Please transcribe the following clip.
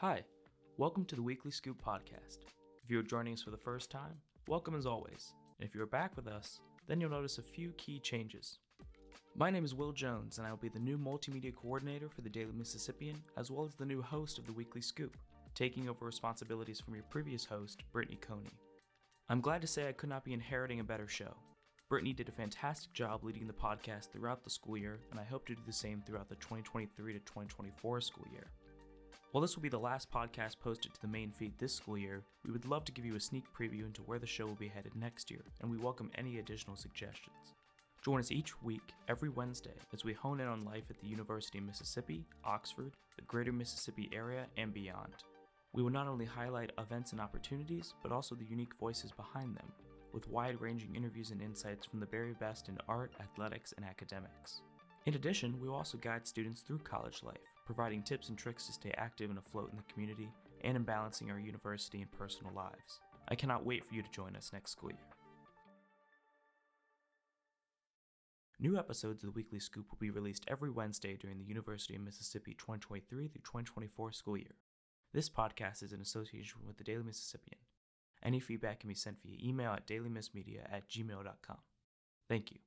Hi, welcome to the Weekly Scoop podcast. If you are joining us for the first time, welcome as always. And if you are back with us, then you'll notice a few key changes. My name is Will Jones, and I will be the new multimedia coordinator for the Daily Mississippian, as well as the new host of the Weekly Scoop, taking over responsibilities from your previous host, Brittany Kohne. I'm glad to say I could not be inheriting a better show. Brittany did a fantastic job leading the podcast throughout the school year, and I hope to do the same throughout the 2023 to 2024 school year. While this will be the last podcast posted to the main feed this school year, we would love to give you a sneak preview into where the show will be headed next year, and we welcome any additional suggestions. Join us each week, every Wednesday, as we hone in on life at the University of Mississippi, Oxford, the greater Mississippi area, and beyond. We will not only highlight events and opportunities, but also the unique voices behind them, with wide ranging interviews and insights from the very best in art, athletics, and academics. In addition, we will also guide students through college life, providing tips and tricks to stay active and afloat in the community and in balancing our university and personal lives. I cannot wait for you to join us next school year. New episodes of the Weekly Scoop will be released every Wednesday during the University of Mississippi 2023 through 2024 school year. This podcast is in association with the Daily Mississippian. Any feedback can be sent via email at dailymissmedia at gmail.com. Thank you.